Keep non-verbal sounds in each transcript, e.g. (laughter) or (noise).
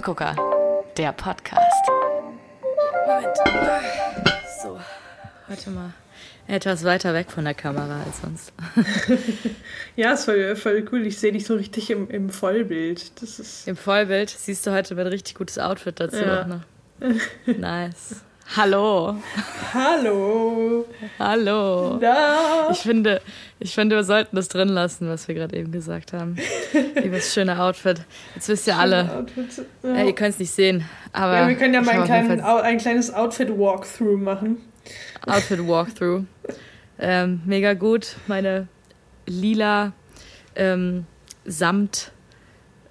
Kaffeegucker, der Podcast. Moment. So, warte mal. Etwas weiter weg von der Kamera als sonst. (laughs) ja, ist voll, voll cool. Ich sehe dich so richtig im, im Vollbild. Das ist Im Vollbild siehst du heute ein richtig gutes Outfit dazu ja. auch noch. (laughs) Nice. Hallo. Hallo. Hallo. Da. Ich finde, ich finde, wir sollten das drin lassen, was wir gerade eben gesagt haben. (laughs) Dieses schöne Outfit. Jetzt wisst ihr alle. Outfit, ja. Ja, ihr könnt es nicht sehen, aber. Ja, wir können ja mal ein, kleinen, ein kleines Outfit-Walkthrough machen. Outfit-Walkthrough. (laughs) ähm, mega gut. Meine lila ähm, Samt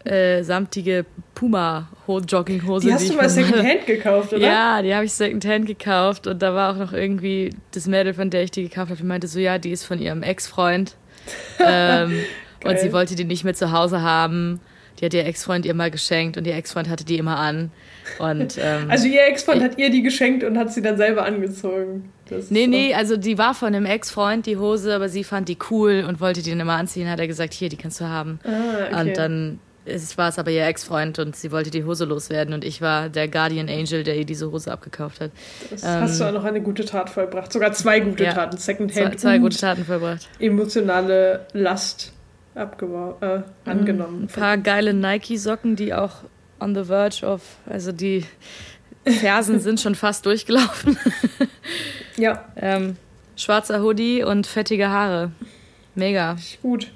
äh, samtige Puma-Jogginghose. Die hast die du mal Secondhand gekauft, oder? Ja, die habe ich Secondhand gekauft und da war auch noch irgendwie das Mädel, von der ich die gekauft habe, die meinte so, ja, die ist von ihrem Ex-Freund ähm, (laughs) und sie wollte die nicht mehr zu Hause haben. Die hat ihr Ex-Freund ihr mal geschenkt und ihr Ex-Freund hatte die immer an. Und, ähm, also ihr Ex-Freund hat ihr die geschenkt und hat sie dann selber angezogen. Das nee, nee, also die war von einem Ex-Freund, die Hose, aber sie fand die cool und wollte die dann immer anziehen. Hat er gesagt, hier, die kannst du haben. Ah, okay. Und dann es war es aber ihr Ex-Freund und sie wollte die Hose loswerden und ich war der Guardian Angel, der ihr diese Hose abgekauft hat. Das ähm, hast du auch noch eine gute Tat vollbracht. Sogar zwei gute ja, Taten. Secondhand. Zwei, zwei gute Taten vollbracht. Emotionale Last äh, angenommen. Ein paar geile Nike-Socken, die auch on the verge of, also die Fersen (laughs) sind schon fast durchgelaufen. ja. (laughs) Ähm, schwarzer Hoodie und fettige Haare. Mega. Gut.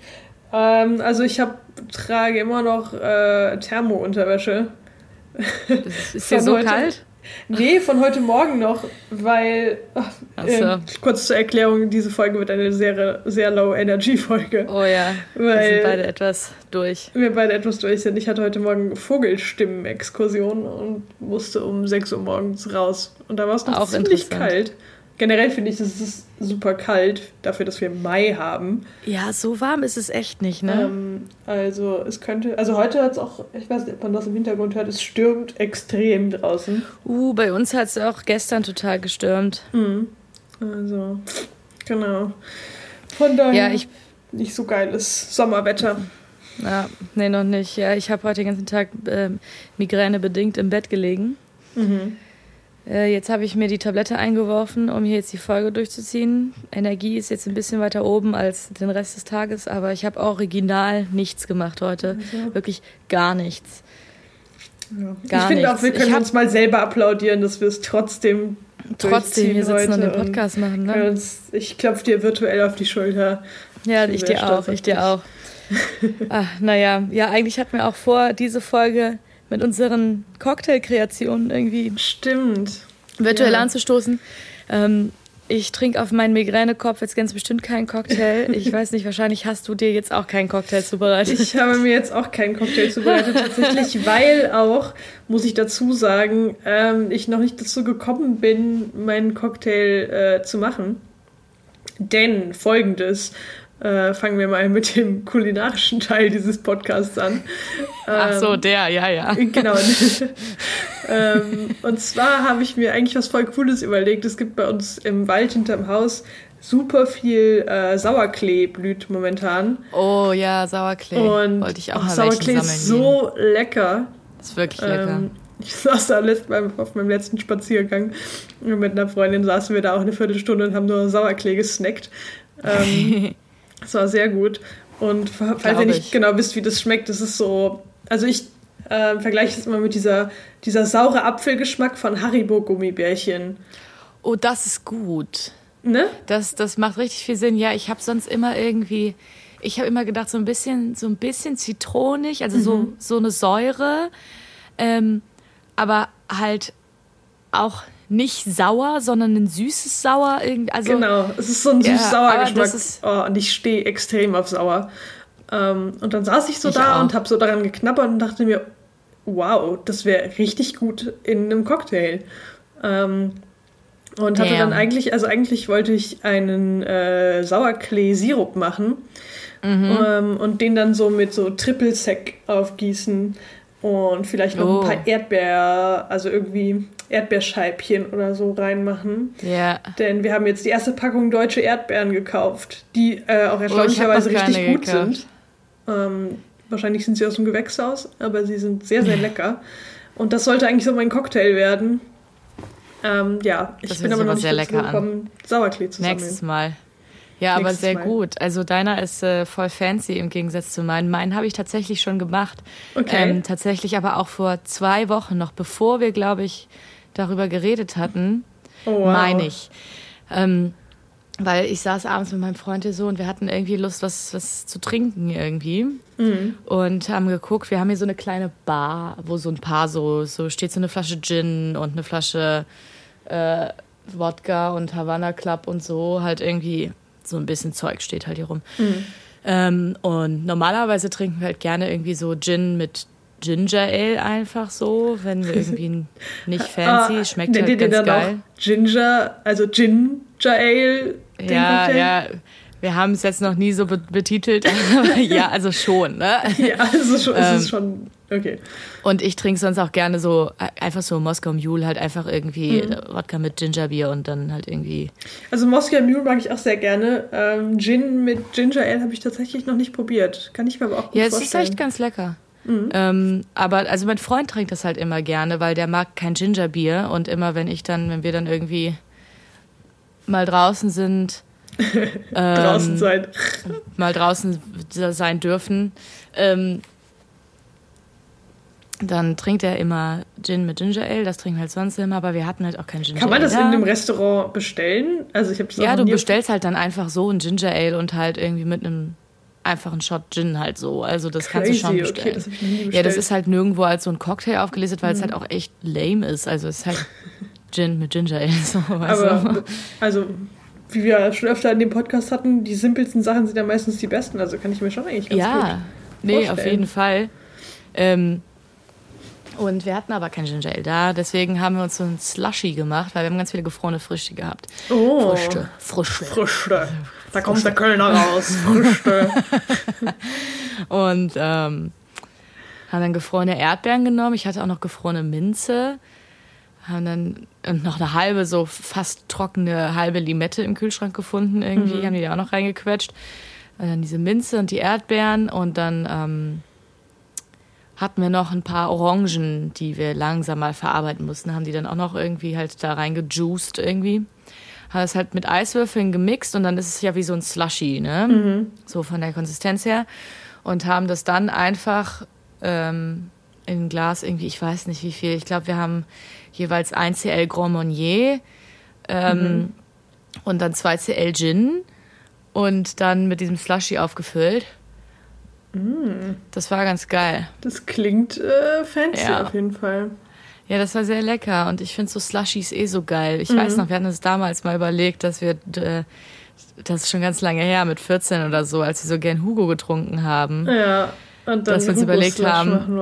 Ähm, also ich hab, trage immer noch äh, Thermo-Unterwäsche. Ist, ist hier so heute, kalt? Nee, von heute Morgen noch, weil, so. äh, kurz zur Erklärung, diese Folge wird eine sehr, sehr Low-Energy-Folge. Oh ja, weil wir sind beide etwas durch. Wir beide etwas durch sind. Ich hatte heute Morgen Vogelstimmen-Exkursion und musste um 6 Uhr morgens raus. Und da war es noch Auch ziemlich kalt. Generell finde ich, es ist super kalt, dafür, dass wir Mai haben. Ja, so warm ist es echt nicht, ne? Ähm, also es könnte, also heute hat es auch, ich weiß nicht, ob man das im Hintergrund hört, es stürmt extrem draußen. Uh, bei uns hat es auch gestern total gestürmt. Mhm. Also, genau. Von daher ja, ich, nicht so geiles Sommerwetter. Ja, nee, noch nicht. Ja, ich habe heute den ganzen Tag äh, Migräne bedingt im Bett gelegen. Mhm. Äh, jetzt habe ich mir die Tablette eingeworfen, um hier jetzt die Folge durchzuziehen. Energie ist jetzt ein bisschen weiter oben als den Rest des Tages, aber ich habe original nichts gemacht heute. Also. Wirklich gar nichts. Ja. Gar ich finde auch, wir können uns mal selber applaudieren, dass wir es trotzdem trotzdem hier sitzen und den Podcast machen. Ne? Uns, ich klopfe dir virtuell auf die Schulter. Ja, ich dir auch, ich dir auch. (laughs) Ach, naja, ja, eigentlich hatten wir auch vor, diese Folge mit unseren Cocktailkreationen irgendwie Stimmt. virtuell ja. anzustoßen. Ähm, ich trinke auf meinen Migränekopf jetzt ganz bestimmt keinen Cocktail. Ich weiß nicht, wahrscheinlich hast du dir jetzt auch keinen Cocktail zubereitet. Ich habe mir jetzt auch keinen Cocktail zubereitet, tatsächlich, (laughs) weil auch, muss ich dazu sagen, ähm, ich noch nicht dazu gekommen bin, meinen Cocktail äh, zu machen. Denn folgendes, äh, fangen wir mal mit dem kulinarischen Teil dieses Podcasts an. Ach so, ähm, der, ja, ja. Genau. (laughs) (laughs) ähm, und zwar habe ich mir eigentlich was voll Cooles überlegt. Es gibt bei uns im Wald hinterm Haus super viel äh, Sauerklee blüht momentan. Oh ja, Sauerklee. Und Wollte ich auch oh, mal Sauerklee ist so lecker. ist wirklich lecker. Ähm, ich saß da auf meinem letzten Spaziergang mit einer Freundin, saßen wir da auch eine Viertelstunde und haben nur Sauerklee gesnackt. Ähm, (laughs) Das war sehr gut. Und falls Glaube ihr nicht ich. genau wisst, wie das schmeckt, das ist so. Also ich äh, vergleiche es immer mit dieser, dieser saure Apfelgeschmack von Haribo Gummibärchen. Oh, das ist gut. Ne? Das, das macht richtig viel Sinn. Ja, ich habe sonst immer irgendwie, ich habe immer gedacht, so ein bisschen, so ein bisschen zitronig, also mhm. so, so eine Säure, ähm, aber halt auch nicht sauer, sondern ein süßes Sauer. Also, genau, es ist so ein süß-sauer ja, Geschmack. Oh, und ich stehe extrem auf sauer. Ähm, und dann saß ich so ich da auch. und habe so daran geknabbert und dachte mir, wow, das wäre richtig gut in einem Cocktail. Ähm, und hatte Damn. dann eigentlich, also eigentlich wollte ich einen äh, Sauerklee-Sirup machen mhm. ähm, und den dann so mit so Triple Sec aufgießen und vielleicht noch oh. ein paar Erdbeer, also irgendwie Erdbeerscheibchen oder so reinmachen. Ja. Denn wir haben jetzt die erste Packung deutsche Erdbeeren gekauft, die äh, auch oh, erstaunlicherweise oh, richtig gut gekauft. sind. Ähm, wahrscheinlich sind sie aus dem Gewächshaus, aber sie sind sehr, sehr lecker. Und das sollte eigentlich so mein Cocktail werden. Ähm, ja, ich das bin aber noch nicht sehr lecker gekommen, Sauerklee zu Nächstes Mal. Ja, aber sehr Mal. gut. Also deiner ist äh, voll fancy im Gegensatz zu meinen. Meinen habe ich tatsächlich schon gemacht. Okay. Ähm, tatsächlich aber auch vor zwei Wochen, noch bevor wir, glaube ich, darüber geredet hatten, oh, wow. meine ich. Ähm, weil ich saß abends mit meinem Freund hier so und wir hatten irgendwie Lust, was, was zu trinken irgendwie. Mhm. Und haben geguckt, wir haben hier so eine kleine Bar, wo so ein paar so, so steht so eine Flasche Gin und eine Flasche äh, Wodka und Havana Club und so, halt irgendwie so ein bisschen Zeug steht halt hier rum. Mhm. Ähm, und normalerweise trinken wir halt gerne irgendwie so Gin mit Ginger Ale einfach so, wenn wir irgendwie nicht (laughs) fancy, ah, schmeckt halt ganz geil. Ginger, also Ginger Ale. Ja, ja. Wir haben es jetzt noch nie so betitelt, (laughs) aber ja, also schon, ne? (laughs) Ja, also schon, ähm, es ist schon okay. Und ich trinke sonst auch gerne so äh, einfach so Moskau Mule, halt einfach irgendwie mhm. Wodka mit Gingerbier und dann halt irgendwie. Also Moskau Mule mag ich auch sehr gerne. Ähm, Gin mit Ginger Ale habe ich tatsächlich noch nicht probiert. Kann ich mir aber auch gut vorstellen. Ja, es ist echt ganz lecker. Mhm. Ähm, aber also mein Freund trinkt das halt immer gerne, weil der mag kein Gingerbier und immer wenn ich dann, wenn wir dann irgendwie mal draußen sind, (laughs) ähm, draußen sein, (laughs) mal draußen sein dürfen, ähm, dann trinkt er immer Gin mit Ginger Ale, das trinken halt sonst immer, aber wir hatten halt auch kein Ginger Ale. Kann man das Ale. in einem Restaurant bestellen? Also ich habe Ja, du bestellst halt dann einfach so ein Ginger Ale und halt irgendwie mit einem einfach einen Shot Gin halt so. Also das Crazy, kannst du schon bestellen. Okay, das ich nie bestellt. Ja, das ist halt nirgendwo als so ein Cocktail aufgelistet, weil mhm. es halt auch echt lame ist. Also es ist halt Gin mit Ginger Ale. (laughs) So, Aber, also wie wir schon öfter in dem Podcast hatten, die simpelsten Sachen sind ja meistens die besten. Also kann ich mir schon eigentlich ganz ja, gut nee, vorstellen. auf jeden Fall. Ähm, und wir hatten aber kein Ginger Ale da, deswegen haben wir uns so ein Slushy gemacht, weil wir haben ganz viele gefrorene Früchte gehabt. Oh. Früchte. Früchte. Früchte. Da kommt der Kölner raus. Früchte. (laughs) und ähm, haben dann gefrorene Erdbeeren genommen. Ich hatte auch noch gefrorene Minze. Haben dann noch eine halbe, so fast trockene halbe Limette im Kühlschrank gefunden irgendwie. Mhm. Haben die da auch noch reingequetscht. Und dann diese Minze und die Erdbeeren und dann ähm, hatten wir noch ein paar Orangen, die wir langsam mal verarbeiten mussten. Haben die dann auch noch irgendwie halt da reingejuiced irgendwie hat es halt mit Eiswürfeln gemixt und dann ist es ja wie so ein Slushy, ne? Mhm. So von der Konsistenz her. Und haben das dann einfach ähm, in ein Glas irgendwie, ich weiß nicht wie viel, ich glaube, wir haben jeweils 1 CL Grand Marnier ähm, mhm. und dann 2 CL Gin und dann mit diesem Slushy aufgefüllt. Mhm. Das war ganz geil. Das klingt äh, fancy ja. auf jeden Fall. Ja, das war sehr lecker und ich finde so Slushies eh so geil. Ich mhm. weiß noch, wir hatten uns damals mal überlegt, dass wir, äh, das ist schon ganz lange her, mit 14 oder so, als wir so gern Hugo getrunken haben. Ja. Und dann dass wir uns überlegt haben,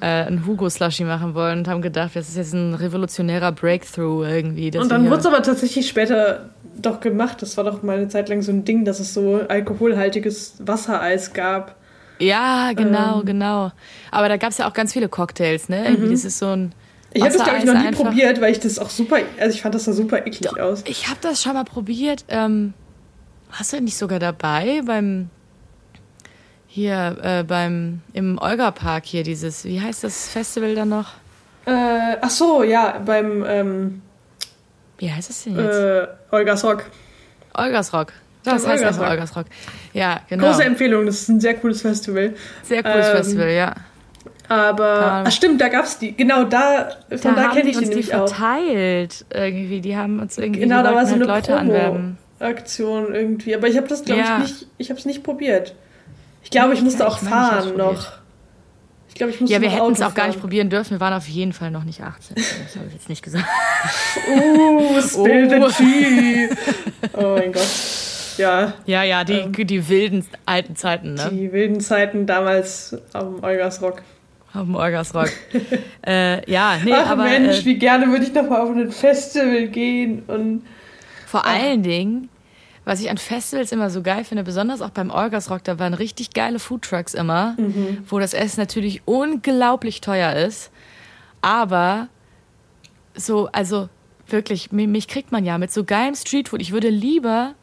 äh, ein Hugo-Slushy machen wollen und haben gedacht, das ist jetzt ein revolutionärer Breakthrough irgendwie. Und dann wurde es aber tatsächlich später doch gemacht. Das war doch mal eine Zeit lang so ein Ding, dass es so alkoholhaltiges Wassereis gab. Ja, genau, ähm. genau. Aber da gab es ja auch ganz viele Cocktails, ne? Irgendwie, mhm. das ist so ein ich habe das, glaube ich, noch nie einfach. probiert, weil ich das auch super, also ich fand das da super eklig Doch, aus. Ich habe das schon mal probiert. Ähm, warst du nicht sogar dabei beim, hier, äh, beim, im Olga-Park hier, dieses, wie heißt das Festival dann noch? Äh, ach so, ja, beim, ähm, Wie heißt es denn jetzt? Äh, Olgas Rock. Olgas Rock. Das, das heißt Olgas einfach Olgas Rock. Ja, genau. Große Empfehlung, das ist ein sehr cooles Festival. Sehr cooles ähm, Festival, ja. Aber, ach stimmt, da gab es die. Genau, da, von da, da kenne ich die nämlich die verteilt auch. irgendwie. Die haben uns irgendwie genau, da war so halt eine Leute anwerben. Aktion irgendwie. Aber ich habe das, glaube ja. ich, nicht, ich habe es nicht probiert. Ich glaube, ich musste ja, auch fahren ich noch. Ich glaube, ich musste Ja, wir hätten es auch gar nicht probieren dürfen. Wir waren auf jeden Fall noch nicht 18. Das habe ich jetzt nicht gesagt. (laughs) uh, spill oh. the tea. Oh mein Gott. Ja. Ja, ja, die, ähm, die wilden alten Zeiten, ne? Die wilden Zeiten damals am Olgasrock. Auf dem Orgasrock. (laughs) äh, ja, nee, Ach, aber. Mensch, äh, wie gerne würde ich nochmal auf ein Festival gehen und. Vor ah. allen Dingen, was ich an Festivals immer so geil finde, besonders auch beim Orgasrock, da waren richtig geile Foodtrucks immer, mhm. wo das Essen natürlich unglaublich teuer ist. Aber so, also wirklich, mich kriegt man ja mit so geilem Streetfood. Ich würde lieber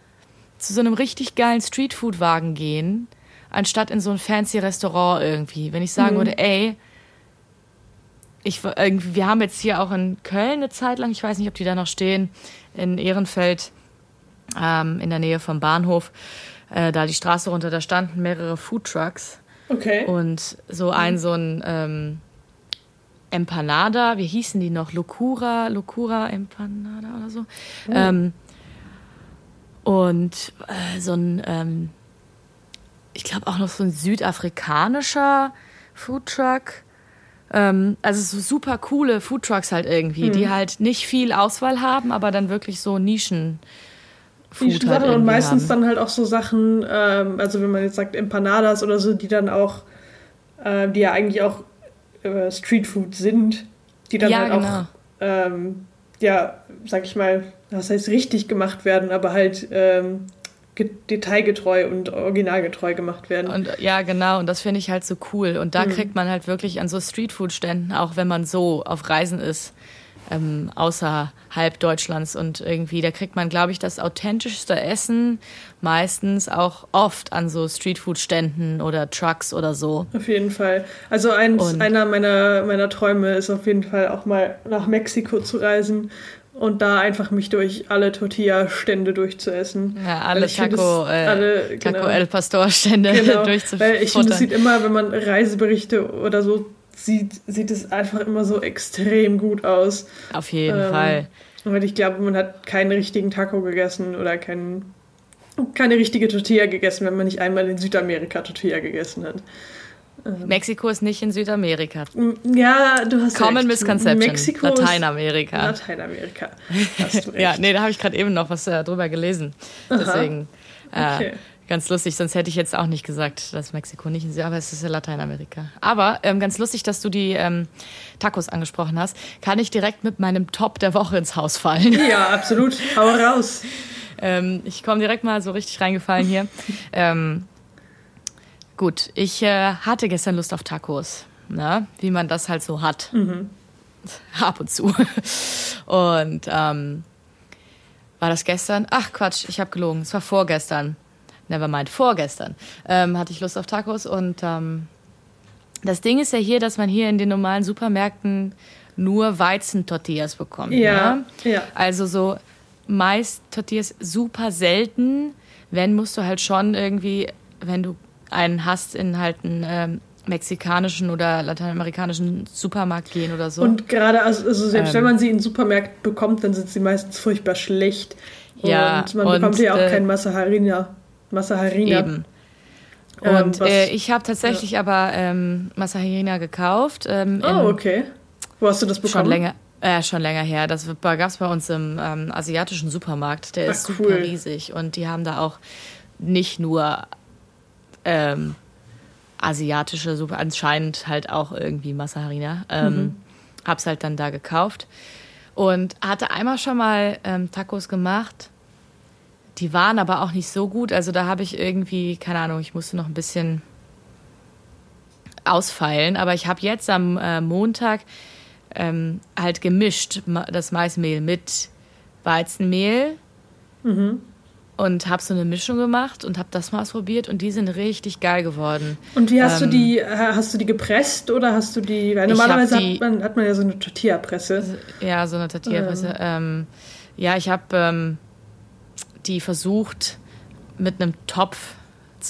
zu so einem richtig geilen Streetfood-Wagen gehen anstatt in so ein fancy Restaurant irgendwie. Wenn ich sagen mhm. würde, ey, ich, irgendwie, wir haben jetzt hier auch in Köln eine Zeit lang, ich weiß nicht, ob die da noch stehen, in Ehrenfeld, ähm, in der Nähe vom Bahnhof, äh, da die Straße runter, da standen mehrere Foodtrucks. Okay. Und so ein, so ein ähm, Empanada, wie hießen die noch? Locura, Locura Empanada oder so. Oh. Ähm, und äh, so ein, ähm, ich glaube auch noch so ein südafrikanischer Foodtruck. Ähm, also so super coole Foodtrucks halt irgendwie, hm. die halt nicht viel Auswahl haben, aber dann wirklich so Nischen. Food halt und meistens haben. dann halt auch so Sachen, ähm, also wenn man jetzt sagt Empanadas oder so, die dann auch, äh, die ja eigentlich auch äh, Streetfood sind, die dann ja, halt genau. auch, ähm, ja, sag ich mal, das heißt richtig gemacht werden, aber halt ähm, detailgetreu und originalgetreu gemach werden. Und ja, genau, und das finde ich halt so cool. Und da mhm. kriegt man halt wirklich an so Streetfood-Ständen, auch wenn man so auf Reisen ist, ähm, außerhalb Deutschlands und irgendwie, da kriegt man, glaube ich, das authentischste Essen meistens auch oft an so Streetfood-Ständen oder Trucks oder so. Auf jeden Fall. Also eins, einer meiner, meiner Träume ist auf jeden Fall auch mal nach Mexiko zu reisen und da einfach mich durch alle Tortilla-Stände durchzuessen. Ja, alle Taco, äh, alle, genau, El Pastor-Stände genau, durchzufuttern. (laughs) Weil ich finde, es sieht immer, wenn man Reiseberichte oder so sieht, sieht es einfach immer so extrem gut aus. Auf jeden ähm, Fall. Weil ich glaube, man hat keinen richtigen Taco gegessen oder keinen, keine richtige Tortilla gegessen, wenn man nicht einmal in Südamerika Tortilla gegessen hat. Ähm. Mexiko ist nicht in Südamerika. Ja, du hast Common recht. Misconception. Mexiko Lateinamerika. Lateinamerika. (laughs) Ja, nee, da habe ich gerade eben noch was äh, drüber gelesen. Deswegen. Äh, okay. Ganz lustig, sonst hätte ich jetzt auch nicht gesagt, dass Mexiko nicht in Südamerika, aber es ist ja Lateinamerika. Aber ähm, ganz lustig, dass du die ähm, Tacos angesprochen hast. Kann ich direkt mit meinem Top der Woche ins Haus fallen? Ja, absolut. Hau raus. (laughs) ähm, ich komme direkt mal so richtig reingefallen hier. (laughs) Gut, ich äh, hatte gestern Lust auf Tacos, ne? wie man das halt so hat. Mhm. Ab und zu. (laughs) Und ähm, war das gestern? Ach Quatsch, ich habe gelogen. Es war vorgestern. Nevermind, vorgestern ähm, hatte ich Lust auf Tacos. Und ähm, das Ding ist ja hier, dass man hier in den normalen Supermärkten nur Weizentortillas bekommt. Ja, ne? ja. Also so meist Tortillas super selten. Wenn musst du halt schon irgendwie, wenn du einen hast in halt einen ähm, mexikanischen oder lateinamerikanischen Supermarkt gehen oder so. Und gerade, also, also selbst ähm, wenn man sie in Supermärkten bekommt, dann sind sie meistens furchtbar schlecht. Ja, und man und, bekommt ja auch äh, kein Masaharina. Masaharina. Eben. Ähm, und ähm, äh, ich habe tatsächlich ja. aber ähm, Masaharina gekauft. Ähm, oh, okay. Wo hast du das bekommen? Schon länger. Äh, schon länger her. Das gab es bei uns im ähm, asiatischen Supermarkt. Der Ach, ist super cool. riesig. Und die haben da auch nicht nur ähm, asiatische Suppe, anscheinend halt auch irgendwie Masaharina. Ähm, mhm. Hab's halt dann da gekauft und hatte einmal schon mal ähm, Tacos gemacht. Die waren aber auch nicht so gut. Also da habe ich irgendwie, keine Ahnung, ich musste noch ein bisschen ausfeilen. Aber ich habe jetzt am äh, Montag ähm, halt gemischt das Maismehl mit Weizenmehl. Mhm und habe so eine Mischung gemacht und habe das mal ausprobiert und die sind richtig geil geworden. Und wie hast ähm, du die, hast du die gepresst oder hast du die, weil normalerweise die, hat, man, hat man ja so eine Tortilla-Presse. Ja, so eine Tortilla-Presse. Ähm. Ähm, ja, ich habe ähm, die versucht mit einem Topf,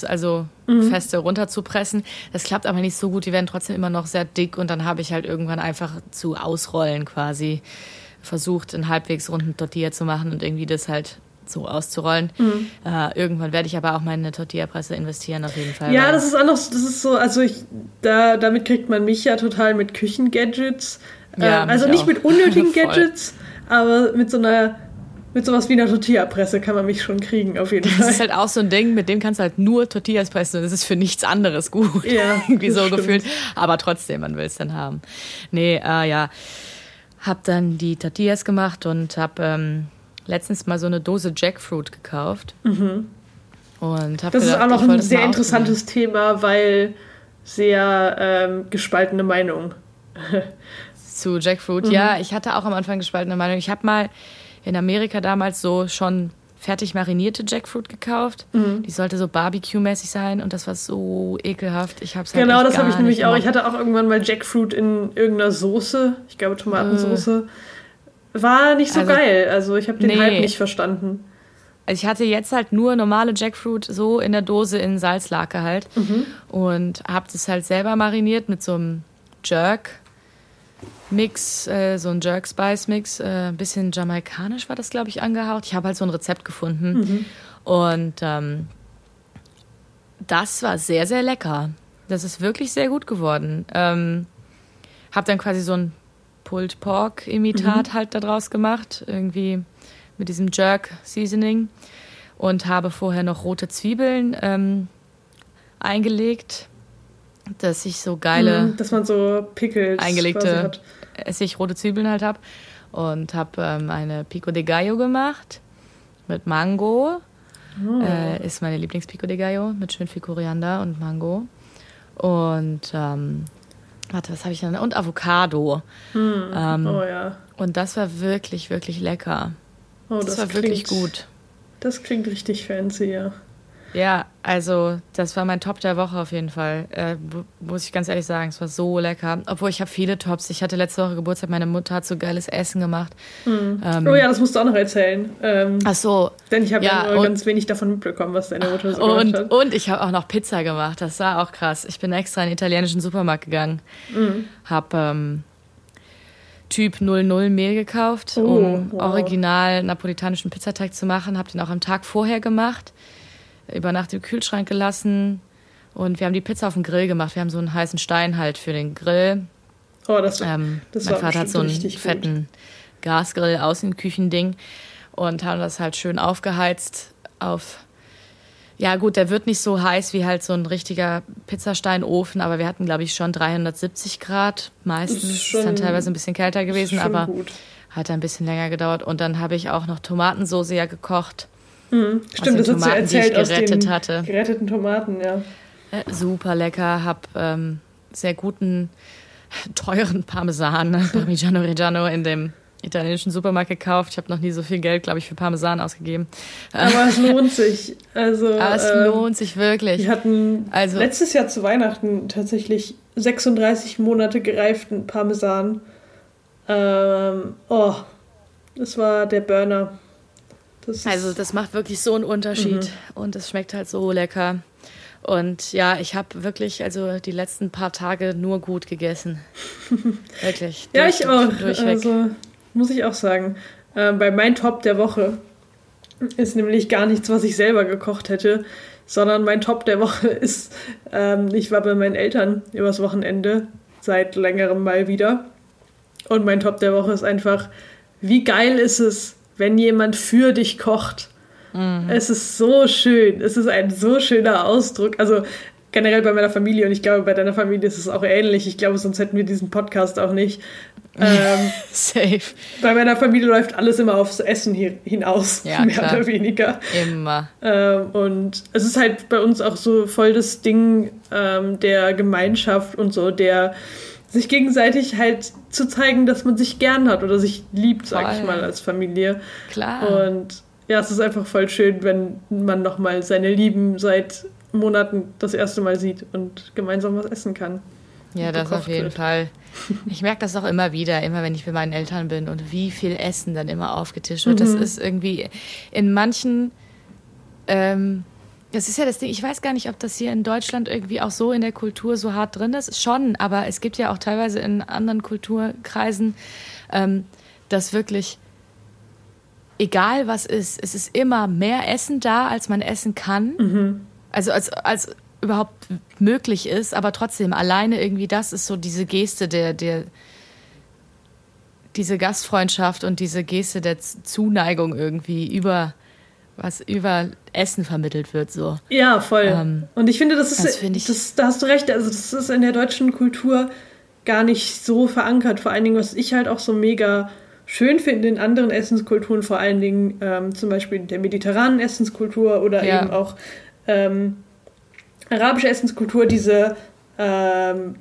also mhm. feste runterzupressen. Das klappt aber nicht so gut, die werden trotzdem immer noch sehr dick und dann habe ich halt irgendwann einfach zu ausrollen quasi versucht, einen halbwegs runden Tortilla zu machen und irgendwie das halt so auszurollen. Mhm. Äh, irgendwann werde ich aber auch meine Tortilla-Presse investieren, auf jeden Fall. Ja, das ist auch noch, das ist so, also ich, da, damit kriegt man mich ja total mit Küchengadgets. Ja, äh, also nicht auch. mit (laughs) unnötigen Gadgets, aber mit so einer mit sowas wie einer Tortilla-Presse kann man mich schon kriegen, auf jeden Fall. Das ist halt auch so ein Ding, mit dem kannst du halt nur Tortillas pressen und das ist für nichts anderes gut. Ja. (laughs) Irgendwie so stimmt. gefühlt. Aber trotzdem, man will es dann haben. Nee, äh, ja. Hab dann die Tortillas gemacht und hab ähm, letztens mal so eine Dose Jackfruit gekauft. Mhm. Und das gedacht, ist auch noch ein sehr interessantes Thema, weil sehr ähm, gespaltene Meinung. (laughs) Zu Jackfruit, mhm. ja, ich hatte auch am Anfang gespaltene Meinung. Ich habe mal in Amerika damals so schon fertig marinierte Jackfruit gekauft. Mhm. Die sollte so Barbecue-mäßig sein und das war so ekelhaft. Ich hab's halt Genau, das habe ich nämlich auch. Ich hatte auch irgendwann mal Jackfruit in irgendeiner Soße, ich glaube Tomatensoße. Äh. War nicht so also, geil. Also ich habe den nee. Hype nicht verstanden. Also ich hatte jetzt halt nur normale Jackfruit so in der Dose in Salzlake halt mhm. und habe das halt selber mariniert mit so einem Jerk Mix, äh, so ein Jerk Spice Mix, äh, ein bisschen jamaikanisch war das, glaube ich, angehaucht. Ich habe halt so ein Rezept gefunden mhm. und ähm, das war sehr, sehr lecker. Das ist wirklich sehr gut geworden. Ähm, habe dann quasi so ein Pulled Pork Imitat mhm. halt daraus gemacht, irgendwie mit diesem Jerk Seasoning und habe vorher noch rote Zwiebeln ähm, eingelegt, dass ich so geile, mhm, dass man so Pickles eingelegte Essig rote Zwiebeln halt habe und habe ähm, eine Pico de Gallo gemacht mit Mango. Oh. Äh, ist meine Lieblings-Pico de Gallo mit schön viel Koriander und Mango. Und ähm, warte, was habe ich denn? Und Avocado. Mm. Ähm, oh ja. Und das war wirklich, wirklich lecker. Oh, das, das war klingt, wirklich gut. Das klingt richtig fancy, ja. Ja, also das war mein Top der Woche auf jeden Fall. Äh, muss ich ganz ehrlich sagen, es war so lecker. Obwohl ich habe viele Tops. Ich hatte letzte Woche Geburtstag, meine Mutter hat so geiles Essen gemacht. Mhm. Ähm, oh ja, das musst du auch noch erzählen. Ähm, Ach so. Denn ich habe ja, ja, nur ganz wenig davon mitbekommen, was deine Mutter so und, gemacht hat. Und ich habe auch noch Pizza gemacht. Das war auch krass. Ich bin extra in den italienischen Supermarkt gegangen. Mhm. Hab ähm, Typ 00 Mehl gekauft, oh, um wow. original napolitanischen Pizzateig zu machen. Hab den auch am Tag vorher gemacht über Nacht im Kühlschrank gelassen und wir haben die Pizza auf dem Grill gemacht. Wir haben so einen heißen Stein halt für den Grill. Oh, das, ähm, das mein Vater hat so einen fetten gut. Gasgrill außen Küchending und haben das halt schön aufgeheizt auf ja gut, der wird nicht so heiß wie halt so ein richtiger Pizzasteinofen, aber wir hatten glaube ich schon 370 Grad meistens. Ist, schon, ist dann teilweise ein bisschen kälter gewesen, aber gut. hat ein bisschen länger gedauert. Und dann habe ich auch noch Tomatensoße ja gekocht Mhm. Stimmt, das hat sie erzählt aus den hatte. geretteten Tomaten, ja. Äh, super lecker, hab ähm, sehr guten, (laughs) teuren Parmesan, (laughs) Parmigiano Reggiano in dem italienischen Supermarkt gekauft. Ich habe noch nie so viel Geld, glaube ich, für Parmesan ausgegeben. Aber es (laughs) lohnt sich. Also, Aber es ähm, lohnt sich wirklich. Wir hatten also, letztes Jahr zu Weihnachten tatsächlich 36 Monate gereiften Parmesan. Ähm, oh, das war der Burner. Das also das macht wirklich so einen Unterschied mhm. und es schmeckt halt so lecker. Und ja, ich habe wirklich also die letzten paar Tage nur gut gegessen. (laughs) wirklich. ja, ich auch. Durchweg. Also muss ich auch sagen. Äh, bei mein Top der Woche ist nämlich gar nichts, was ich selber gekocht hätte, sondern mein Top der Woche (laughs) ist, ähm, ich war bei meinen Eltern übers Wochenende seit längerem mal wieder. Und mein Top der Woche ist einfach, wie geil ist es, wenn jemand für dich kocht. Mhm. Es ist so schön. Es ist ein so schöner Ausdruck. Also generell bei meiner Familie und ich glaube, bei deiner Familie ist es auch ähnlich. Ich glaube, sonst hätten wir diesen Podcast auch nicht. (laughs) Ähm, Safe. Bei meiner Familie läuft alles immer aufs Essen hier hinaus, ja, mehr klar. oder weniger. Immer. Ähm, und es ist halt bei uns auch so voll das Ding ähm, der Gemeinschaft und so, der sich gegenseitig halt zu zeigen, dass man sich gern hat oder sich liebt, sag voll. ich mal, als Familie. Klar. Und ja, es ist einfach voll schön, wenn man nochmal seine Lieben seit Monaten das erste Mal sieht und gemeinsam was essen kann. Ja, das auf jeden wird. Fall. (laughs) Ich merke das auch immer wieder, immer wenn ich bei meinen Eltern bin und wie viel Essen dann immer aufgetischt wird. Mhm. Das ist irgendwie in manchen ähm, das ist ja das Ding. Ich weiß gar nicht, ob das hier in Deutschland irgendwie auch so in der Kultur so hart drin ist. Schon, aber es gibt ja auch teilweise in anderen Kulturkreisen, ähm, dass wirklich egal was ist, es ist immer mehr Essen da, als man essen kann. Mhm. Also als, als überhaupt möglich ist, aber trotzdem alleine irgendwie das ist so diese Geste der, der diese Gastfreundschaft und diese Geste der Zuneigung irgendwie über was über Essen vermittelt wird. So. Ja, voll. Ähm, und ich finde, das ist, das ich, das, da hast du recht, also das ist in der deutschen Kultur gar nicht so verankert. Vor allen Dingen, was ich halt auch so mega schön finde in anderen Essenskulturen, vor allen Dingen ähm, zum Beispiel der mediterranen Essenskultur oder ja. eben auch ähm, arabische Essenskultur, diese ähm,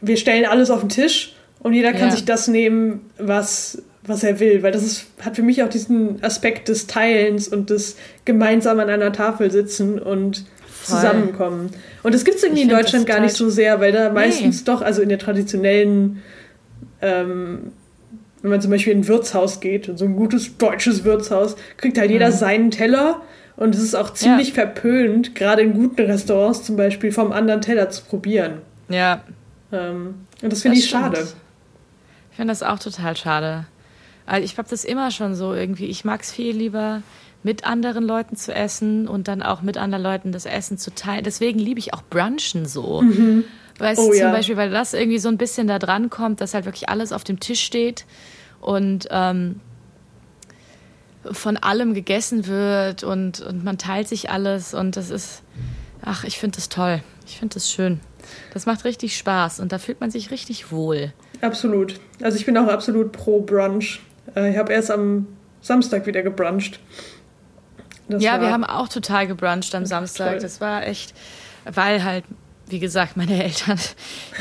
wir stellen alles auf den Tisch und jeder kann ja. sich das nehmen, was was er will, weil das ist, hat für mich auch diesen Aspekt des Teilens und des gemeinsam an einer Tafel sitzen und Voll. zusammenkommen. Und das gibt es irgendwie ich in Deutschland gar nicht so sehr, weil da meistens nee. doch, also in der traditionellen, ähm, wenn man zum Beispiel in ein Wirtshaus geht, und so ein gutes deutsches Wirtshaus, kriegt halt mhm. jeder seinen Teller. Und es ist auch ziemlich ja. verpönt, gerade in guten Restaurants zum Beispiel, vom anderen Teller zu probieren. Ja. Ähm, und das finde ich stimmt. schade. Ich finde das auch total schade. Also ich habe das immer schon so irgendwie. Ich mag es viel lieber, mit anderen Leuten zu essen und dann auch mit anderen Leuten das Essen zu teilen. Deswegen liebe ich auch Brunchen so. Mhm. Weißt oh, du, zum ja. Beispiel, weil das irgendwie so ein bisschen da dran kommt, dass halt wirklich alles auf dem Tisch steht und ähm, von allem gegessen wird und, und man teilt sich alles und das ist, ach, ich finde das toll. Ich finde das schön. Das macht richtig Spaß und da fühlt man sich richtig wohl. Absolut. Also ich bin auch absolut pro Brunch. Äh, ich habe erst am Samstag wieder gebruncht. Das ja, wir haben auch total gebruncht am Samstag. Toll. Das war echt, weil halt, wie gesagt, meine (laughs) Eltern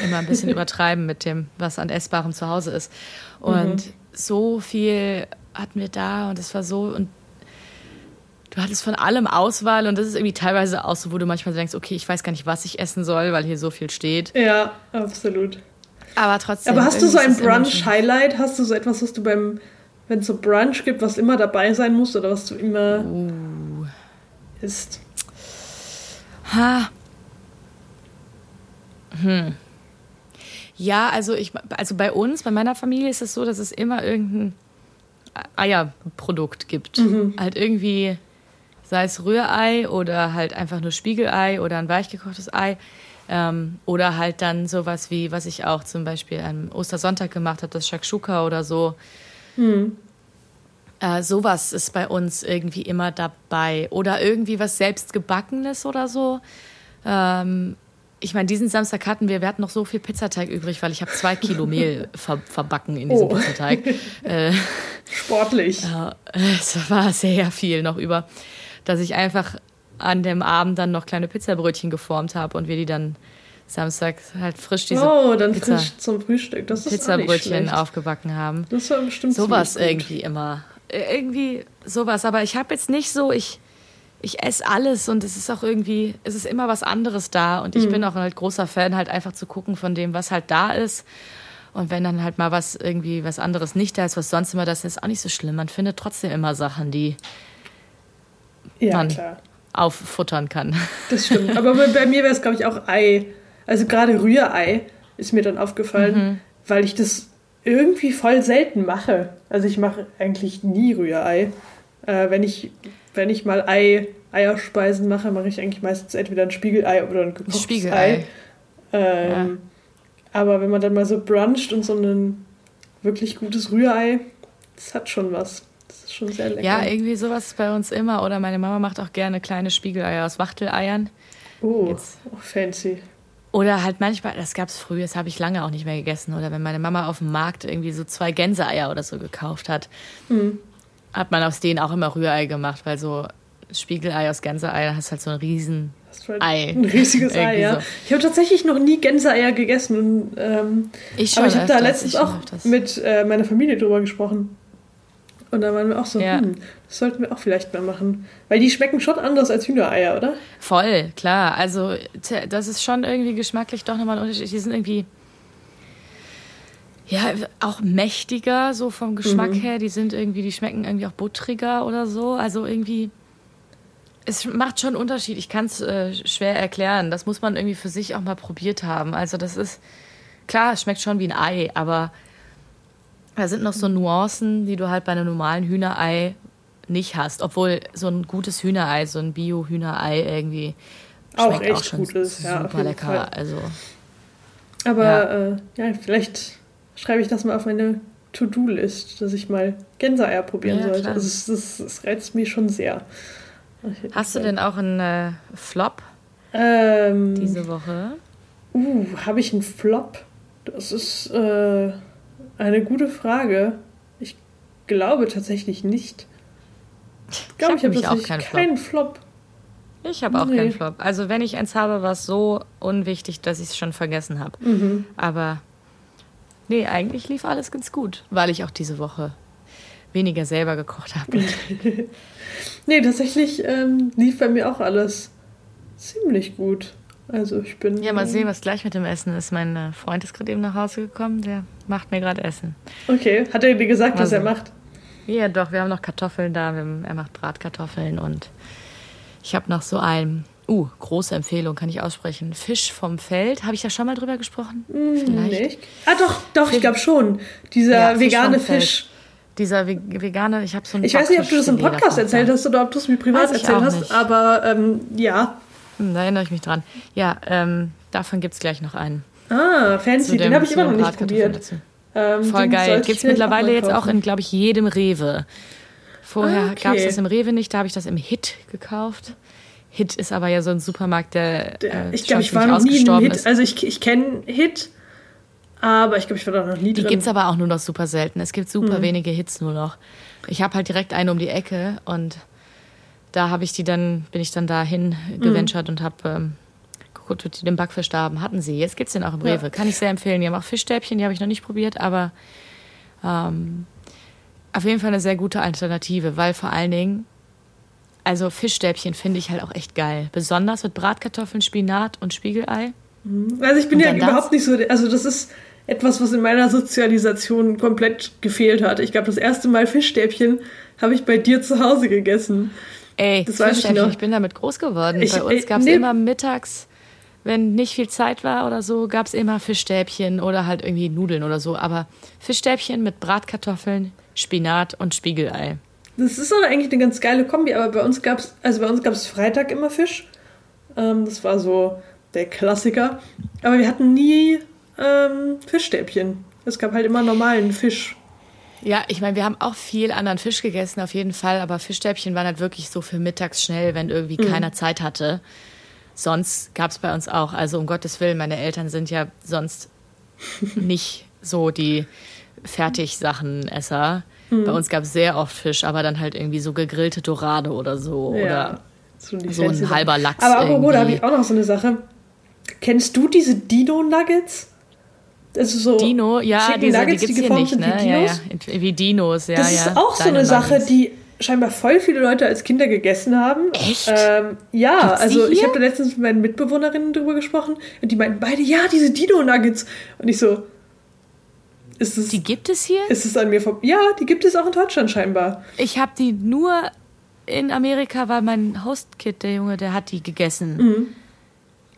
immer ein bisschen (laughs) übertreiben mit dem, was an Essbarem zu Hause ist. Und mhm. so viel hatten wir da und es war so und du hattest von allem Auswahl und das ist irgendwie teilweise auch so, wo du manchmal denkst, okay, ich weiß gar nicht, was ich essen soll, weil hier so viel steht. Ja, absolut. Aber trotzdem. Aber hast du so ein Brunch-Highlight? Hast du so etwas, was du beim, wenn es so Brunch gibt, was immer dabei sein muss oder was du immer uh. isst? Ha. Hm. Ja, also ich, also bei uns, bei meiner Familie ist es so, dass es immer irgendein Eierprodukt gibt. Mhm. Halt irgendwie, sei es Rührei oder halt einfach nur Spiegelei oder ein weichgekochtes Ei. Ähm, oder halt dann sowas wie, was ich auch zum Beispiel am Ostersonntag gemacht habe, das Shakshuka oder so. Mhm. Äh, sowas ist bei uns irgendwie immer dabei. Oder irgendwie was selbstgebackenes oder so. Ähm, ich meine, diesen Samstag hatten wir, wir hatten noch so viel Pizzateig übrig, weil ich habe zwei Kilo (laughs) Mehl ver, verbacken in diesem oh. Pizzateig. (laughs) Äh, Sportlich. (laughs) Äh, es war sehr viel noch über, dass ich einfach an dem Abend dann noch kleine Pizzabrötchen geformt habe und wir die dann Samstag halt frisch diese oh, dann Pizza, frisch zum Frühstück. Das ist Pizzabrötchen aufgebacken haben. Das war bestimmt sowas irgendwie immer. Äh, irgendwie sowas, aber ich habe jetzt nicht so, ich ich esse alles und es ist auch irgendwie, es ist immer was anderes da und ich mhm. bin auch halt großer Fan, halt einfach zu gucken von dem, was halt da ist. Und wenn dann halt mal was irgendwie was anderes nicht da ist, was sonst immer das ist, ist auch nicht so schlimm. Man findet trotzdem immer Sachen, die ja, man klar. auffuttern kann. Das stimmt. Aber bei mir wäre es, glaube ich, auch Ei. Also gerade Rührei ist mir dann aufgefallen, mhm. weil ich das irgendwie voll selten mache. Also ich mache eigentlich nie Rührei. Äh, wenn ich wenn ich mal Ei, Eierspeisen mache, mache ich eigentlich meistens entweder ein Spiegelei oder ein gekochtes Spiegelei. Ei. Ähm, ja. Aber wenn man dann mal so bruncht und so ein wirklich gutes Rührei, das hat schon was. Das ist schon sehr lecker. Ja, irgendwie sowas bei uns immer. Oder meine Mama macht auch gerne kleine Spiegeleier aus Wachteleiern. Oh, Jetzt. oh fancy. Oder halt manchmal, das gab es früher, das habe ich lange auch nicht mehr gegessen. Oder wenn meine Mama auf dem Markt irgendwie so zwei Gänseeier oder so gekauft hat. Mhm hat man aus denen auch immer Rührei gemacht, weil so Spiegelei aus Gänseei, da hast halt so ein riesen Ei. Ein riesiges Ei, ja. So. Ich habe tatsächlich noch nie Gänseeier gegessen. Und, ähm, ich schon aber ich habe da letztens auch mit äh, meiner Familie drüber gesprochen. Und da waren wir auch so, ja. hm, das sollten wir auch vielleicht mal machen. Weil die schmecken schon anders als Hühnereier, oder? Voll, klar. Also das ist schon irgendwie geschmacklich doch nochmal ein Unterschied. Die sind irgendwie ja, auch mächtiger, so vom Geschmack mhm. her. Die sind irgendwie, die schmecken irgendwie auch buttriger oder so. Also irgendwie, es macht schon einen Unterschied. Ich kann es äh, schwer erklären. Das muss man irgendwie für sich auch mal probiert haben. Also das ist, klar, es schmeckt schon wie ein Ei, aber da sind noch so Nuancen, die du halt bei einem normalen Hühnerei nicht hast. Obwohl so ein gutes Hühnerei, so ein Bio-Hühnerei irgendwie schmeckt auch, echt auch schon gut ist. super ja, lecker. Fall. Also, aber ja. Äh, ja, vielleicht schreibe ich das mal auf meine To-Do-List, dass ich mal Gänseeier probieren ja, sollte. Also das, das, das, reizt mich schon sehr. Hast du denn auch einen äh, Flop ähm, diese Woche? Uh, habe ich einen Flop? Das ist äh, eine gute Frage. Ich glaube tatsächlich nicht. Ich glaube, ich habe hab auch keinen kein Flop. Flop. Ich habe auch nee. keinen Flop. Also wenn ich eins habe, war es so unwichtig, dass ich es schon vergessen habe. Mhm. Aber Nee, eigentlich lief alles ganz gut, weil ich auch diese Woche weniger selber gekocht habe. (laughs) nee, tatsächlich ähm, lief bei mir auch alles ziemlich gut. Also ich bin. Ja, mal sehen, was gleich mit dem Essen ist. Mein äh, Freund ist gerade eben nach Hause gekommen, der macht mir gerade Essen. Okay, hat er dir gesagt, also, was er macht? Ja, doch, wir haben noch Kartoffeln da. Er macht Bratkartoffeln und ich habe noch so ein, uh, große Empfehlung, kann ich aussprechen. Fisch vom Feld. Habe ich da schon mal drüber gesprochen? Mm, Vielleicht. Nicht. Ah, doch, doch, Fisch. ich glaube schon. Dieser ja, vegane Fisch. Fisch. Dieser vegane, ich habe so einen Ich weiß nicht, ob du das im Podcast erzählt hast oder ob du es mir privat erzählt hast, nicht. aber ähm, ja. Hm, da erinnere ich mich dran. Ja, ähm, davon gibt es gleich noch einen. Ah, fancy, den habe ich immer noch nicht probiert. Ähm, Voll geil. Gibt es mittlerweile jetzt auch in, glaube ich, jedem Rewe. Vorher ah, okay. gab es das im Rewe nicht, da habe ich das im Hit gekauft. Hit ist aber ja so ein Supermarkt, der. der äh, ich glaube, ich war noch nie in Hit. Ist. Also ich, ich kenne Hit, aber ich glaube, ich war da noch nie Die drin. Die gibt es aber auch nur noch super selten. Es gibt super hm. wenige Hits nur noch. Ich habe halt direkt einen um die Ecke und da habe ich die dann, bin ich dann dahin mhm. geventured und habe ähm, die den Backfisch da haben. Hatten sie. Jetzt gibt es den auch im Rewe. Ja. Kann ich sehr empfehlen. Die haben auch Fischstäbchen, die habe ich noch nicht probiert, aber ähm, auf jeden Fall eine sehr gute Alternative, weil vor allen Dingen, also Fischstäbchen finde ich halt auch echt geil. Besonders mit Bratkartoffeln, Spinat und Spiegelei. Mhm. Also ich bin ja überhaupt nicht so, also das ist etwas, was in meiner Sozialisation komplett gefehlt hat. Ich glaube, das erste Mal Fischstäbchen habe ich bei dir zu Hause gegessen. Ey, das weiß ich, noch. ich bin damit groß geworden. Ich, Bei uns gab es nee. immer mittags, wenn nicht viel Zeit war oder so, gab es immer Fischstäbchen oder halt irgendwie Nudeln oder so. Aber Fischstäbchen mit Bratkartoffeln, Spinat und Spiegelei. Das ist aber eigentlich eine ganz geile Kombi, aber bei uns gab es, also bei uns gab es Freitag immer Fisch. Ähm, das war so der Klassiker. Aber wir hatten nie ähm, Fischstäbchen. Es gab halt immer normalen Fisch. Ja, ich meine, wir haben auch viel anderen Fisch gegessen, auf jeden Fall, aber Fischstäbchen waren halt wirklich so für mittags schnell, wenn irgendwie mhm. keiner Zeit hatte. Sonst gab es bei uns auch, also um Gottes Willen, meine Eltern sind ja sonst (laughs) nicht so die Fertigsachtenesser. Mhm. Bei uns gab es sehr oft Fisch, aber dann halt irgendwie so gegrillte Dorade oder so. Ja, oder so, ein halber Lachs. Aber apropos, da habe ich auch noch so eine Sache. Kennst du diese Dino-Nuggets? Also so Dino, ja, diese, Nuggets, die gibt's die hier nicht, ne? Wie Dinos. Ja, ja. Wie Dinos, ja. Das ist ja. auch so eine Sache, die scheinbar voll viele Leute als Kinder gegessen haben. Echt? Ähm, ja, Gibt's also ich habe da letztens mit meinen Mitbewohnerinnen drüber gesprochen und die meinten beide, ja, diese Dino-Nuggets. Und ich so, ist es. Die gibt es hier? Ist es an mir vorbei? Ja, die gibt es auch in Deutschland scheinbar. Ich habe die nur in Amerika, weil mein Hostkid, der Junge, der hat die gegessen. Mhm.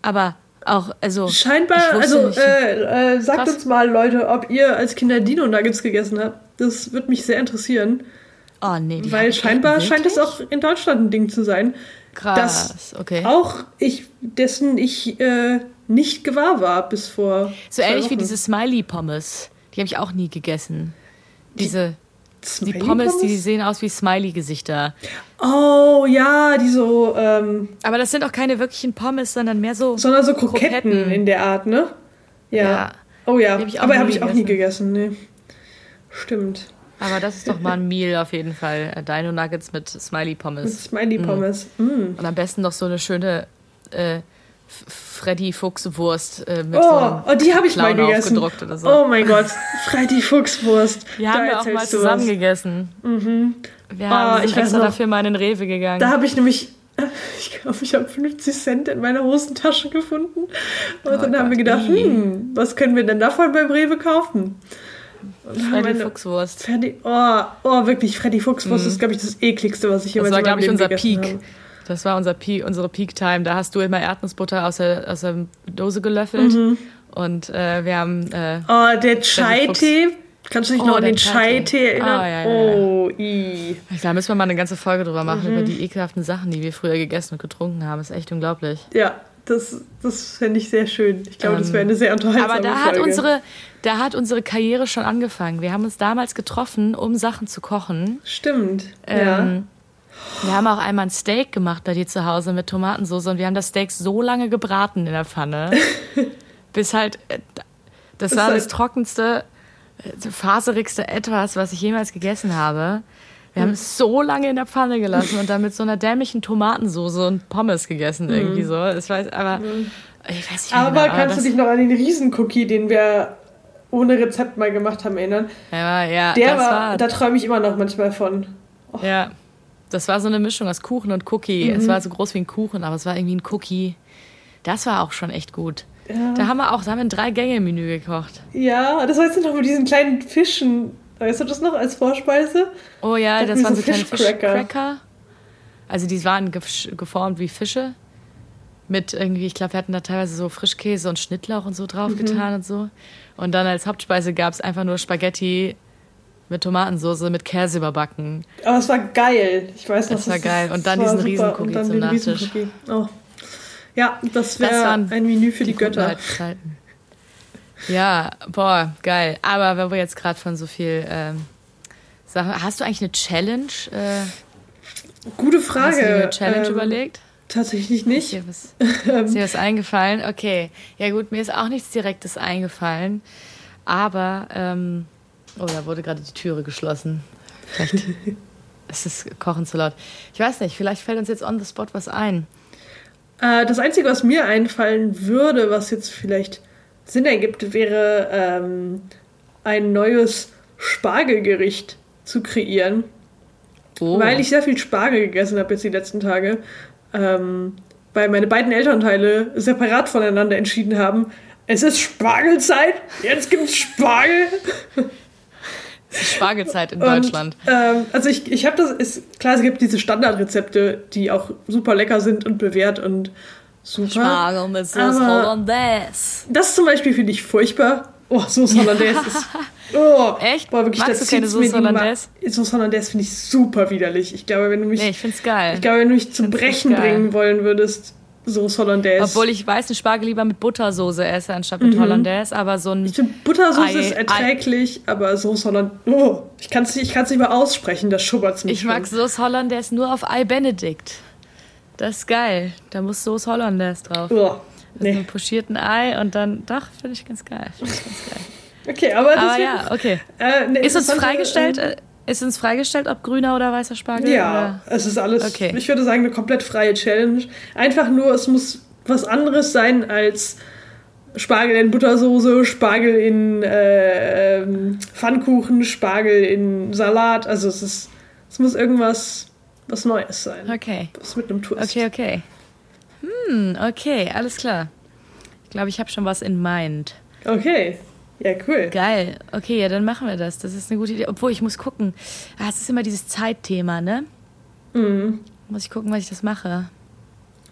Aber auch, also. Scheinbar, also äh, äh, sagt Krass. uns mal, Leute, ob ihr als Kinder Dino-Nuggets gegessen habt. Das würde mich sehr interessieren. Oh nee, die Weil scheinbar scheint es auch in Deutschland ein Ding zu sein. Krass, okay. Auch ich, dessen ich äh, nicht gewahr war bis vor. So ähnlich Wochen. wie diese Smiley-Pommes. Die habe ich auch nie gegessen. Diese. Die Pommes, die sehen aus wie Smiley-Gesichter. Oh, ja, die so. Ähm, Aber das sind auch keine wirklichen Pommes, sondern mehr so. Sondern so Kroketten, Kroketten. in der Art, ne? Ja. ja. Oh ja. Hab Aber habe ich auch nie gegessen, ne. Stimmt. Aber das ist doch mal ein Meal auf jeden Fall. Äh, Dino Nuggets mit Smiley Pommes. Smiley Pommes. Mm. Mm. Und am besten noch so eine schöne äh, Freddy Fuchswurst äh, mit oh, so oh, die habe ich mal gegessen. Oder so. Oh mein Gott, Freddy Fuchswurst. Die haben wir auch mal zusammen was. gegessen. Mhm. Wir haben oh, ich extra dafür mal in den Rewe gegangen. Da habe ich nämlich (laughs) ich glaube, ich habe 50 Cent in meiner Hosentasche gefunden. Und oh dann Gott, haben wir gedacht, hm, was können wir denn davon beim Rewe kaufen? Freddy Fuchswurst. Freddy, oh, oh, wirklich, Freddy Fuchswurst mhm. ist, glaube ich, das ekligste, was ich jemals Das war, glaube ich, unser Peak. Habe. Das war unser Peak, unsere Peak-Time. Da hast du immer Erdnussbutter aus der, aus der Dose gelöffelt. Mhm. Und äh, wir haben. Äh, oh, der Chai-Tee. Kannst du dich oh, noch an den Chai-Tee erinnern? Ah, ja, ja, oh, i. Da müssen wir mal eine ganze Folge drüber machen, mhm. über die ekelhaften Sachen, die wir früher gegessen und getrunken haben. Ist echt unglaublich. Ja, das, das fände ich sehr schön. Ich glaube, ähm, das wäre eine sehr unterhaltsame Aber da Folge. hat, unsere, da hat unsere Karriere schon angefangen. Wir haben uns damals getroffen, um Sachen zu kochen. Stimmt, ähm, ja. Wir haben auch einmal ein Steak gemacht bei dir zu Hause mit Tomatensauce und wir haben das Steak so lange gebraten in der Pfanne, (laughs) bis halt, äh, das, das war das trockenste, äh, faserigste etwas, was ich jemals gegessen habe. Wir haben es so lange in der Pfanne gelassen und dann mit so einer dämlichen Tomatensauce und Pommes gegessen irgendwie so. Ich weiß, aber ich weiß nicht Aber genau, kannst du dich noch an den Riesencookie, den wir ohne Rezept mal gemacht haben, erinnern. Ja, ja. Der war, war, da träume ich immer noch manchmal von. Oh. Ja, das war so eine Mischung aus Kuchen und Cookie. Mhm. Es war so groß wie ein Kuchen, aber es war irgendwie ein Cookie. Das war auch schon echt gut. Ja. Da haben wir auch, da haben wir ein Drei-Gänge-Menü gekocht. Ja, das weißt du noch mit diesen kleinen Fischen. Weißt du das noch als Vorspeise? Oh ja, das, das waren so kleine Fischcracker. Fischcracker. Also die waren geformt wie Fische. Mit irgendwie, ich glaube, wir hatten da teilweise so Frischkäse und Schnittlauch und so drauf mhm. getan und so. Und dann als Hauptspeise gab es einfach nur Spaghetti mit Tomatensauce mit Käse überbacken. Aber es war geil. Ich weiß noch. Es war geil. Und dann diesen Riesencookie zum Nachtisch. Oh. Ja, das wäre ein Menü für die, die Götter. Ja, boah, geil. Aber wenn wir jetzt gerade von so viel ähm, Sachen. Hast du eigentlich eine Challenge? Äh, Gute Frage. Hast du dir eine Challenge ähm, überlegt? Tatsächlich nicht. Ist dir, was, ist dir was (laughs) eingefallen? Okay. Ja, gut, mir ist auch nichts Direktes eingefallen. Aber, ähm, oh, da wurde gerade die Türe geschlossen. Vielleicht (laughs) ist es Kochen zu laut. Ich weiß nicht, vielleicht fällt uns jetzt on the spot was ein. Äh, das Einzige, was mir einfallen würde, was jetzt vielleicht Sinn ergibt, wäre ähm, ein neues Spargelgericht zu kreieren. Oh. Weil ich sehr viel Spargel gegessen habe jetzt die letzten Tage. Ähm, weil meine beiden Elternteile separat voneinander entschieden haben, es ist Spargelzeit, jetzt gibt's Spargel. Es ist Spargelzeit in Deutschland. Und, ähm, also ich, ich habe das, ist, klar, es gibt diese Standardrezepte, die auch super lecker sind und bewährt und super. Spargel mit Sauce Hollandaise. Das zum Beispiel finde ich furchtbar. Oh, Sauce Hollandaise ist. (laughs) Oh, Echt? Boah, wirklich, Magst das du keine Sauce Hollandaise? Sauce Hollandaise finde ich super widerlich. Ich glaube, wenn du mich. Nee, ich find's geil. Ich glaube, wenn du mich zum Brechen bringen wollen würdest, Sauce Hollandaise. Obwohl ich weiß, eine Spargel lieber mit Buttersoße esse anstatt mit mhm. Hollandaise, aber so ein. Ich finde Buttersoße ist erträglich, Ei. aber Sauce Hollandaise. Oh, ich kann es nicht, nicht mehr aussprechen, das schubbert mich. Ich schon. mag Sauce Hollandaise nur auf Ei Benedict. Das ist geil. Da muss Sauce Hollandaise drauf. Oh, nee. Mit einem pochierten Ei und dann. Doch, finde ich ganz geil. Find ich ganz geil. Okay, aber das aber ja, okay. Äh, ist uns freigestellt, äh, ist uns freigestellt, ob grüner oder weißer Spargel? Ja, oder? es ist alles, okay. ich würde sagen, eine komplett freie Challenge. Einfach nur, es muss was anderes sein als Spargel in Buttersoße, Spargel in äh, ähm, Pfannkuchen, Spargel in Salat. Also es ist, es muss irgendwas was Neues sein. Okay. Was mit einem Twist. Okay, okay. Hm, okay, alles klar. Ich glaube, ich habe schon was in mind. Okay. Ja, cool. Geil. Okay, ja, dann machen wir das. Das ist eine gute Idee. Obwohl, ich muss gucken. Ah, es ist immer dieses Zeitthema, ne? Mhm. Muss ich gucken, was ich das mache.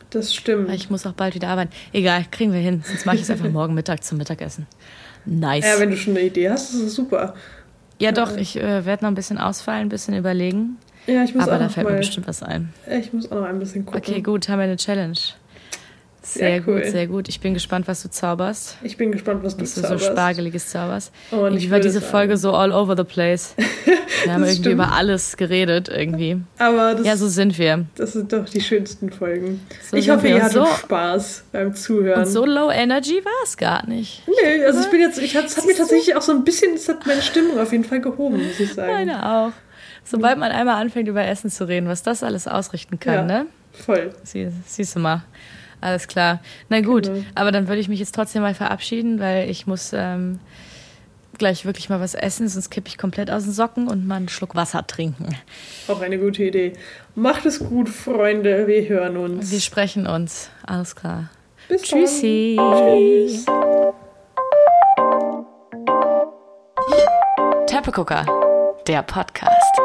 Das stimmt. Ich muss auch bald wieder arbeiten. Egal, kriegen wir hin. Sonst mache ich es einfach (laughs) morgen Mittag zum Mittagessen. Nice. Ja, wenn du schon eine Idee hast, ist es super. Ja, doch. Ich äh, werde noch ein bisschen ausfallen, ein bisschen überlegen. Ja, ich muss Aber auch da fällt mal, mir bestimmt was ein. Ich muss auch noch ein bisschen gucken. Okay, gut, haben wir eine Challenge. Sehr ja, cool. gut, sehr gut. Ich bin gespannt, was du zauberst. Ich bin gespannt, was du was zauberst. Was du so spargeliges zauberst. Oh, ich war diese Folge so all over the place. (laughs) Wir haben irgendwie stimmt. über alles geredet irgendwie. Aber das, ja, so sind wir. Das sind doch die schönsten Folgen. So ich hoffe, ihr hattet so, Spaß beim Zuhören. Und so low energy war es gar nicht. Nee, also ich bin jetzt, ich hat, es hat mir tatsächlich auch so ein bisschen, es hat meine Stimmung auf jeden Fall gehoben, muss ich (laughs) sagen. Meine auch. Sobald man einmal anfängt, über Essen zu reden, was das alles ausrichten kann, ja, ne? Voll. Sie, siehst du mal. Alles klar. Na gut, genau. aber dann würde ich mich jetzt trotzdem mal verabschieden, weil ich muss ähm, gleich wirklich mal was essen, sonst kippe ich komplett aus den Socken und mal einen Schluck Wasser trinken. Auch eine gute Idee. Macht es gut, Freunde. Wir hören uns. Wir sprechen uns. Alles klar. Bis Tschüssi. Dann. Tschüss. Teppegucker, der Podcast.